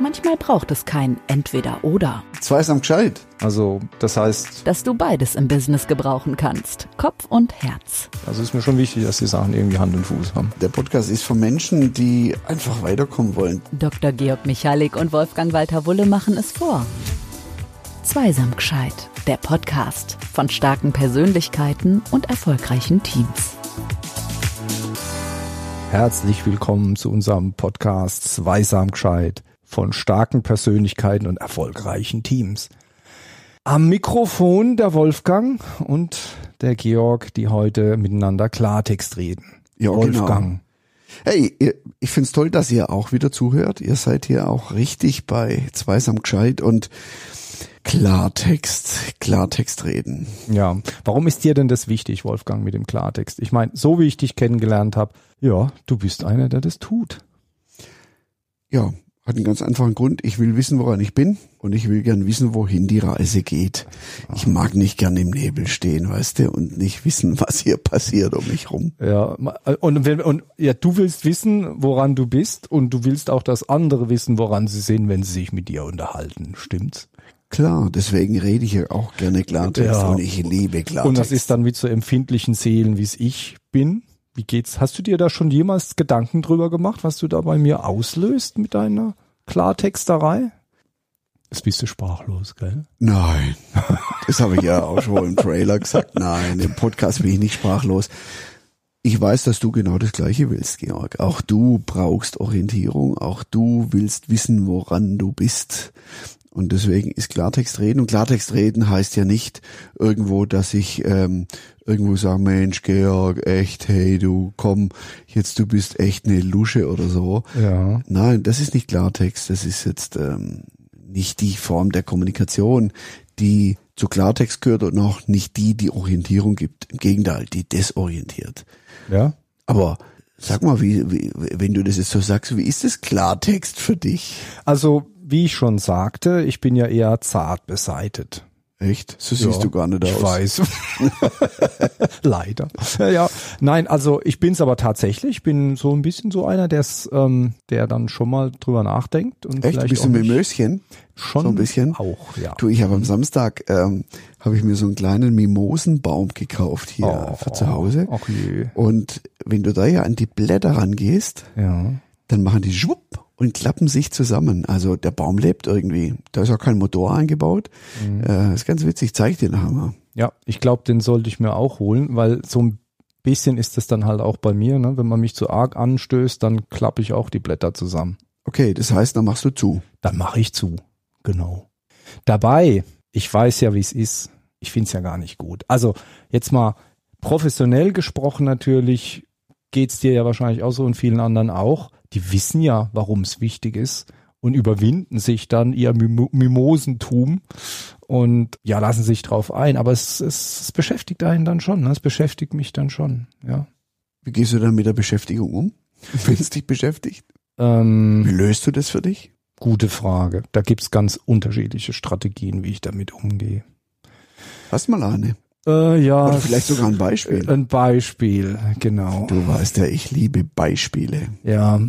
Manchmal braucht es kein Entweder-Oder. Zweisam gescheit. Also, das heißt, Dass du beides im Business gebrauchen kannst. Kopf und Herz. also ist mir schon wichtig, dass die Sachen irgendwie Hand und Fuß haben. Der Podcast ist von Menschen, die einfach weiterkommen wollen. Dr. Georg Michalik und Wolfgang Walter Wulle machen es vor. Zweisam gescheit. Der Podcast von starken Persönlichkeiten und erfolgreichen Teams. Herzlich willkommen zu unserem Podcast Zweisam gescheit von starken Persönlichkeiten und erfolgreichen Teams. Am Mikrofon der Wolfgang und der Georg, die heute miteinander Klartext reden. Ja, Wolfgang. Hey, ihr- ich find's toll, dass ihr auch wieder zuhört. Ihr seid hier auch richtig bei Zweisam gescheit und Klartext, Klartext reden. Ja, warum ist dir denn das wichtig, Wolfgang, mit dem Klartext? Ich meine, so wie ich dich kennengelernt habe, ja, du bist einer, der das tut. Ja, hat einen ganz einfachen Grund. Ich will wissen, woran ich bin und ich will gern wissen, wohin die Reise geht. Ich mag nicht gern im Nebel stehen, weißt du, und nicht wissen, was hier passiert um mich rum. Ja, und, wenn, und ja, du willst wissen, woran du bist und du willst auch, dass andere wissen, woran sie sind, wenn sie sich mit dir unterhalten. Stimmt's? Klar, deswegen rede ich ja auch gerne Klartext Ja. und ich liebe Klartext. Und das ist dann mit so empfindlichen Seelen, wie es ich bin. Wie geht's? Hast du dir da schon jemals Gedanken drüber gemacht, was du da bei mir auslöst mit deiner Klartexterei? Jetzt bist du sprachlos, gell? Nein, das habe ich ja auch schon im Trailer gesagt. Nein, im Podcast bin ich nicht sprachlos. Ich weiß, dass du genau das Gleiche willst, Georg. Auch du brauchst Orientierung. Auch du willst wissen, woran du bist. Und deswegen ist Klartext reden. Und Klartext reden heißt ja nicht irgendwo, dass ich ähm, irgendwo sage, Mensch, Georg, echt, hey, du, komm, jetzt du bist echt eine Lusche oder so. Ja. Nein, das ist nicht Klartext. Das ist jetzt ähm, nicht die Form der Kommunikation, die zu Klartext gehört und auch nicht die, die Orientierung gibt. Im Gegenteil, die desorientiert. Ja? Aber sag mal, wie, wie, wenn du das jetzt so sagst, wie ist das Klartext für dich? Also, wie ich schon sagte, ich bin ja eher zart beseitet. Echt? So siehst Ja, du gar nicht aus. Ich weiß. Leider. Ja. Nein, also ich bin's aber tatsächlich. Ich bin so ein bisschen so einer, der's, ähm, der dann schon mal drüber nachdenkt und Echt? auch du nicht- Mimöschen? schon so ein bisschen? auch, ja. Du, ich habe am Samstag ähm, habe ich mir so einen kleinen Mimosenbaum gekauft hier Oh, für zu Hause. Ach je. Und wenn du da ja an die Blätter rangehst, Ja. dann machen die schwupp und klappen sich zusammen. Also der Baum lebt irgendwie. Da ist auch kein Motor eingebaut. Mhm. Äh, ist ganz witzig, zeig dir nachher mal. Ja, ich glaube, den sollte ich mir auch holen, weil so ein bisschen ist es dann halt auch bei mir, ne? Wenn man mich zu arg anstößt, dann klappe ich auch die Blätter zusammen. Okay, das heißt, dann machst du zu. Dann mache ich zu. Genau. Dabei, ich weiß ja, wie es ist. Ich find's ja gar nicht gut. Also jetzt mal professionell gesprochen natürlich, geht's dir ja wahrscheinlich auch so und vielen anderen auch. Die wissen ja, warum es wichtig ist und überwinden sich dann ihr Mimo Mimosentum und ja, lassen sich drauf ein. Aber es, es, es beschäftigt einen dann schon. Ne? Es beschäftigt mich dann schon. Ja. Wie gehst du dann mit der Beschäftigung um? Wenn es dich beschäftigt? Wie Ähm, löst du das für dich? gute Frage. Da gibt's ganz unterschiedliche Strategien, wie ich damit umgehe. Hast mal eine? Äh, ja. Oder vielleicht sogar ein Beispiel. Ein Beispiel, genau. Du weißt ja, ich liebe Beispiele. Ja.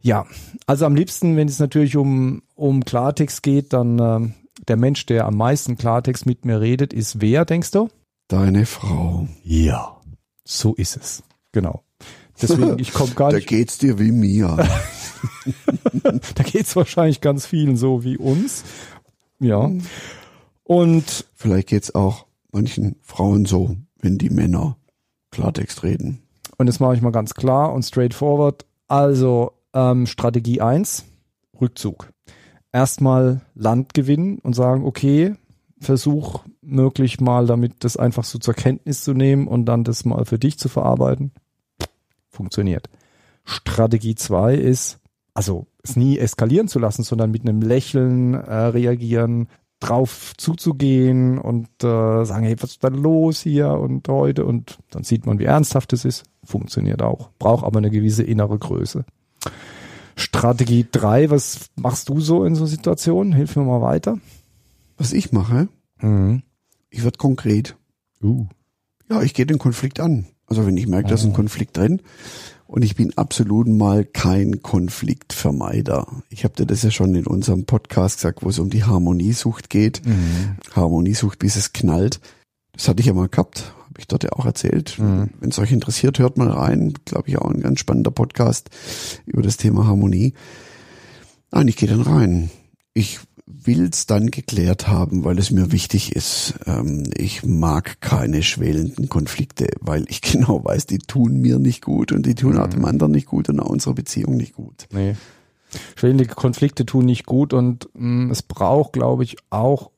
Ja, also am liebsten, wenn es natürlich um, um Klartext geht, dann ähm, der Mensch, der am meisten Klartext mit mir redet, ist wer, denkst du? Deine Frau. Ja. So ist es. Genau. Deswegen, ich komme gar Da nicht, geht's dir wie mir. da geht's wahrscheinlich ganz vielen so wie uns. Ja. Und Vielleicht geht's auch manchen Frauen so, wenn die Männer Klartext reden. Und das mache ich mal ganz klar und straightforward. Also ähm, Strategie eins: Rückzug. Erstmal Land gewinnen und sagen, okay, versuch möglich mal damit das einfach so zur Kenntnis zu nehmen und dann das mal für dich zu verarbeiten. Funktioniert. Strategie zwei ist, also es nie eskalieren zu lassen, sondern mit einem Lächeln äh, reagieren, drauf zuzugehen und äh, sagen, hey, was ist da los hier und heute und dann sieht man, wie ernsthaft es ist. Funktioniert auch. Braucht aber eine gewisse innere Größe. Strategie drei, was machst du so in so Situationen? Hilf mir mal weiter. Was ich mache, Mhm. ich werde konkret. Uh. Ja, ich gehe den Konflikt an. Also wenn ich merke, da ist ein Konflikt drin und ich bin absolut mal kein Konfliktvermeider. Ich habe dir das ja schon in unserem Podcast gesagt, wo es um die Harmoniesucht geht. Mhm. Harmoniesucht, bis es knallt. Das hatte ich ja mal gehabt, habe ich dort ja auch erzählt. Mhm. Wenn es euch interessiert, hört mal rein. Glaube ich auch ein ganz spannender Podcast über das Thema Harmonie. Nein, ich gehe dann rein. Ich will's dann geklärt haben, weil es mir wichtig ist. Ähm, ich mag keine schwelenden Konflikte, weil ich genau weiß, die tun mir nicht gut und die tun auch dem anderen nicht gut und auch unserer Beziehung nicht gut. Nee. Schwelende Konflikte tun nicht gut und mh, es braucht, glaube ich, auch,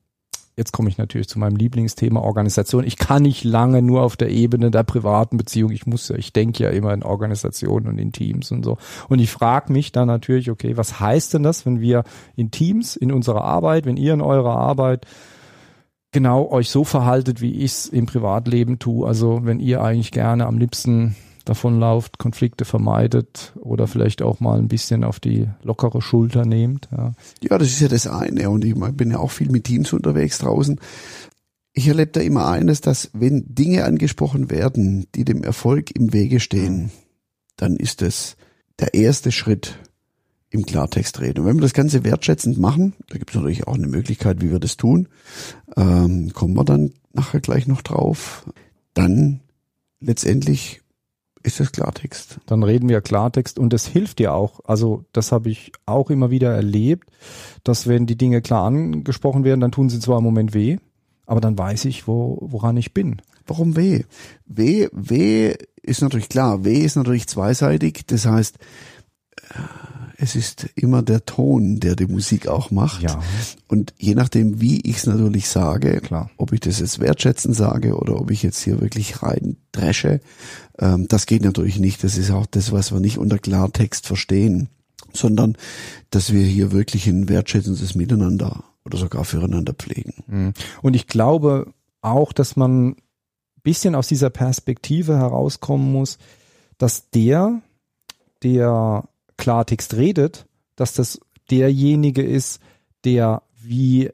jetzt komme ich natürlich zu meinem Lieblingsthema Organisation. Ich kann nicht lange nur auf der Ebene der privaten Beziehung. Ich muss ja, ich denke ja immer in Organisationen und in Teams und so. Und ich frage mich dann natürlich, okay, was heißt denn das, wenn wir in Teams, in unserer Arbeit, wenn ihr in eurer Arbeit genau euch so verhaltet, wie ich es im Privatleben tue. Also wenn ihr eigentlich gerne am liebsten davonlauft, Konflikte vermeidet oder vielleicht auch mal ein bisschen auf die lockere Schulter nehmt. Ja. Ja, das ist ja das eine. Und ich bin ja auch viel mit Teams unterwegs draußen. Ich erlebe da immer eines, dass wenn Dinge angesprochen werden, die dem Erfolg im Wege stehen, dann ist es der erste Schritt im Klartext reden. Und wenn wir das Ganze wertschätzend machen, da gibt es natürlich auch eine Möglichkeit, wie wir das tun, ähm, kommen wir dann nachher gleich noch drauf, dann letztendlich ist das Klartext. Dann reden wir Klartext und es hilft dir auch. Also das habe ich auch immer wieder erlebt, dass wenn die Dinge klar angesprochen werden, dann tun sie zwar im Moment weh, aber dann weiß ich, wo, woran ich bin. Warum weh? Weh, weh ist natürlich klar. Weh ist natürlich zweiseitig. Das heißt, es ist immer der Ton, der die Musik auch macht. Ja. Und je nachdem, wie ich es natürlich sage, Klar. ob ich das jetzt wertschätzen sage oder ob ich jetzt hier wirklich rein dresche, ähm, das geht natürlich nicht. Das ist auch das, was wir nicht unter Klartext verstehen, sondern dass wir hier wirklich ein wertschätzendes Miteinander oder sogar füreinander pflegen. Mhm. Und ich glaube auch, dass man ein bisschen aus dieser Perspektive herauskommen muss, dass der, der Klartext redet, dass das derjenige ist, der wie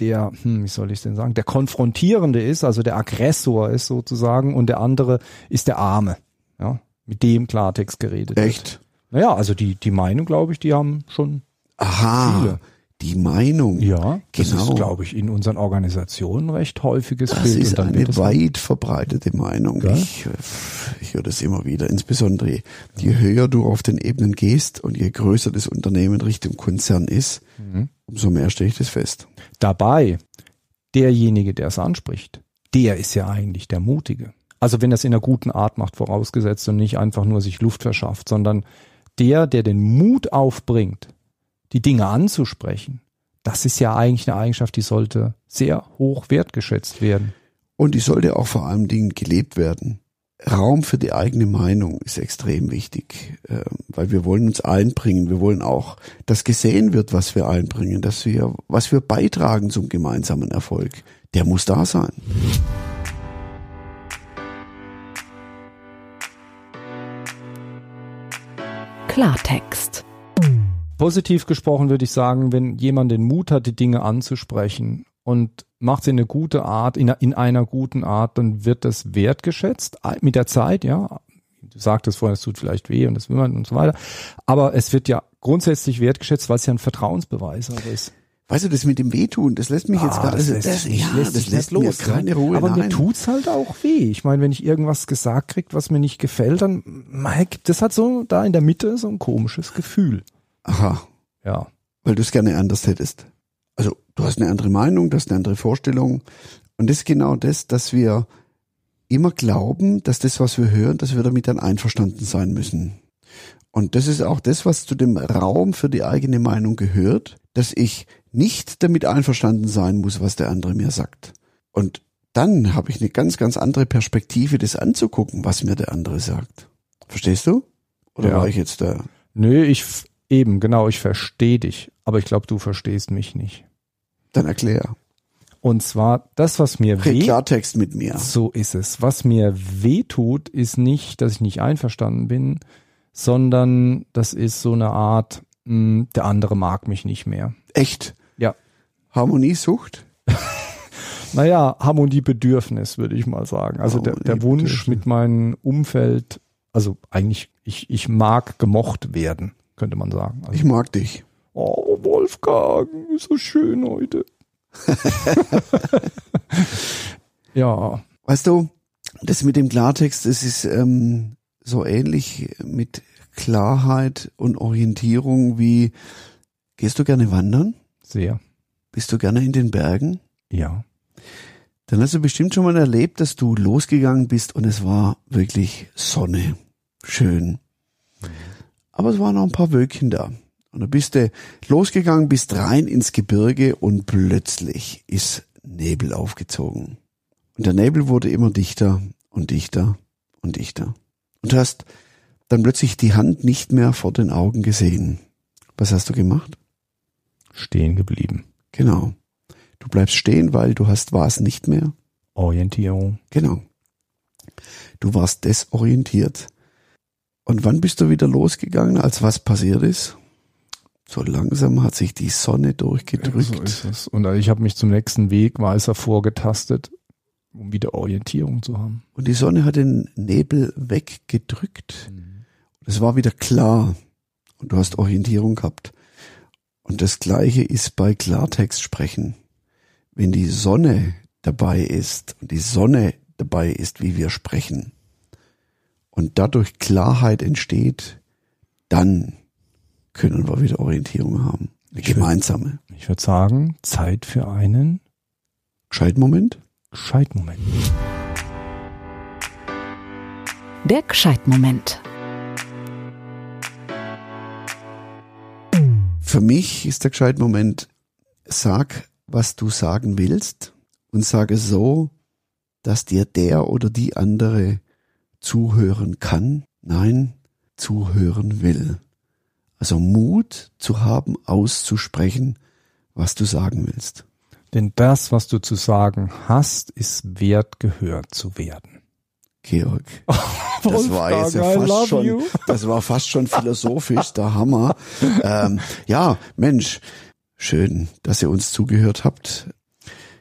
der, hm, wie soll ich denn sagen, der Konfrontierende ist, also der Aggressor ist sozusagen und der andere ist der Arme, ja, mit dem Klartext geredet wird. Echt? Naja, also die, die Meinung, glaube ich, die haben schon Aha, Viele. die Meinung. Ja, das Genau. ist, glaube ich, in unseren Organisationen recht häufiges Das Bild. ist Und dann eine wird weit verbreitete Meinung. Gell? Ich, äh, ich höre das immer wieder. Insbesondere je höher du auf den Ebenen gehst und je größer das Unternehmen Richtung Konzern ist, Mhm. umso mehr stelle ich das fest. Dabei, derjenige, der es anspricht, der ist ja eigentlich der Mutige. Also wenn er es in einer guten Art macht, vorausgesetzt und nicht einfach nur sich Luft verschafft, sondern der, der den Mut aufbringt, die Dinge anzusprechen, das ist ja eigentlich eine Eigenschaft, die sollte sehr hoch wertgeschätzt werden. Und die sollte auch vor allem Dingen gelebt werden. Raum für die eigene Meinung ist extrem wichtig, äh, weil wir wollen uns einbringen. Wir wollen auch, dass gesehen wird, was wir einbringen, dass wir, was wir beitragen zum gemeinsamen Erfolg. Der muss da sein. Klartext. Positiv gesprochen würde ich sagen, wenn jemand den Mut hat, die Dinge anzusprechen und macht sie in eine gute Art, in, in einer guten Art, dann wird das wertgeschätzt mit der Zeit, ja. Du sagtest vorhin, es tut vielleicht weh und das will man und so weiter. Aber es wird ja grundsätzlich wertgeschätzt, weil es ja ein Vertrauensbeweis auch ist. Weißt du, das mit dem Wehtun, das lässt mich jetzt Ah, gerade, das das, lässt das, ja, lässt das lässt mir los, keine ne? Ruhe. Aber mir nein. tut's halt auch weh. Ich meine, wenn ich irgendwas gesagt krieg, was mir nicht gefällt, dann es halt so da in der Mitte so ein komisches Gefühl. Aha, Ja. weil du es gerne anders hättest. Also du hast eine andere Meinung, du hast eine andere Vorstellung. Und das ist genau das, dass wir immer glauben, dass das, was wir hören, dass wir damit dann einverstanden sein müssen. Und das ist auch das, was zu dem Raum für die eigene Meinung gehört, dass ich nicht damit einverstanden sein muss, was der andere mir sagt. Und dann habe ich eine ganz, ganz andere Perspektive, das anzugucken, was mir der andere sagt. Verstehst du? Oder Ja. war ich jetzt da? Nö, ich eben, genau, ich verstehe dich, aber ich glaube, du verstehst mich nicht. Dann erklär. Und zwar das, was mir Red weh, Klartext mit mir. so ist es. Was mir weh tut, ist nicht, dass ich nicht einverstanden bin, sondern das ist so eine Art, mh, der andere mag mich nicht mehr. Echt? Ja. Harmoniesucht? naja, Harmoniebedürfnis, würde ich mal sagen. Also der, der Wunsch mit meinem Umfeld, also eigentlich, ich, ich mag gemocht werden, könnte man sagen. Also, Ich mag dich. Oh, Wolfgang, ist so schön heute. ja, Weißt du, das mit dem Klartext, das ist ähm, so ähnlich mit Klarheit und Orientierung wie, gehst du gerne wandern? sehr. Bist du gerne in den Bergen? Ja. Dann hast du bestimmt schon mal erlebt, dass du losgegangen bist und es war wirklich Sonne. Schön. Aber es waren auch ein paar Wölkchen da. Und dann bist du losgegangen, bist rein ins Gebirge und plötzlich ist Nebel aufgezogen. Und der Nebel wurde immer dichter und dichter und dichter. Und du hast dann plötzlich die Hand nicht mehr vor den Augen gesehen. Was hast du gemacht? Stehen geblieben. Genau. Du bleibst stehen, weil du hast was nicht mehr. Orientierung. Genau. Du warst desorientiert. Und wann bist du wieder losgegangen, als was passiert ist? So langsam hat sich die Sonne durchgedrückt. So ist es. Und ich habe mich zum nächsten Wegweiser vorgetastet, um wieder Orientierung zu haben. Und die Sonne hat den Nebel weggedrückt. Es war wieder klar. Und du hast Orientierung gehabt. Und das Gleiche ist bei Klartext sprechen. Wenn die Sonne dabei ist und die Sonne dabei ist, wie wir sprechen, und dadurch Klarheit entsteht, dann können wir wieder Orientierung haben. Eine Ich würd- gemeinsame. Ich würde sagen, Zeit für einen Scheidmoment? Gescheitmoment. Der Gescheitmoment. Für mich ist der Gescheitmoment, sag, was du sagen willst und sage so, dass dir der oder die andere zuhören kann, nein, zuhören will. Also Mut zu haben, auszusprechen, was du sagen willst. Denn das, was du zu sagen hast, ist wert, gehört zu werden. Georg. Das war jetzt ja fast schon, you. das war fast schon philosophisch, der Hammer. Ähm, ja, Mensch, schön, dass ihr uns zugehört habt.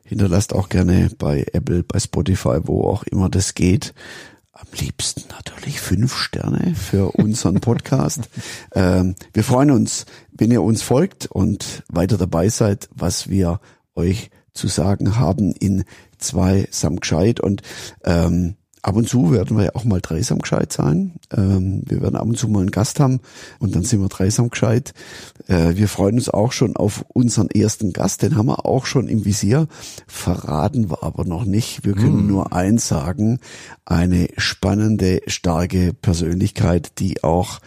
Hinterlasst auch gerne bei Apple, bei Spotify, wo auch immer das geht. Am liebsten natürlich fünf Sterne für unseren Podcast. ähm, wir freuen uns, wenn ihr uns folgt und weiter dabei seid, was wir euch zu sagen haben in zwei Samgscheid und ähm, Ab und zu werden wir ja auch mal dreisam gescheit sein. Ähm, wir werden ab und zu mal einen Gast haben und dann sind wir dreisam gescheit. Äh, wir freuen uns auch schon auf unseren ersten Gast, den haben wir auch schon im Visier. Verraten wir aber noch nicht. Wir können nur eins sagen, eine spannende, starke Persönlichkeit, die auch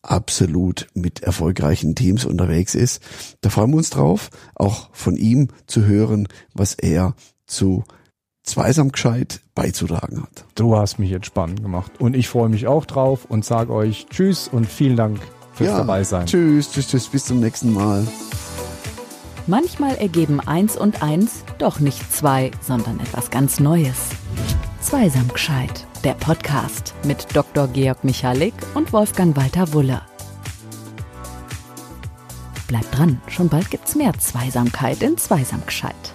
absolut mit erfolgreichen Teams unterwegs ist. Da freuen wir uns drauf, auch von ihm zu hören, was er zu Zweisamkeit beizutragen hat. Du hast mich jetzt spannend gemacht. Und ich freue mich auch drauf und sage euch Tschüss und vielen Dank fürs dabei sein. Tschüss, tschüss, tschüss, bis zum nächsten Mal. Manchmal ergeben eins und eins doch nicht zwei, sondern etwas ganz Neues. Zweisam gescheit. Der Podcast mit Dr. Georg Michalik und Wolfgang Walter Wulle. Bleibt dran, schon bald gibt's mehr Zweisamkeit in Zweisam gescheit.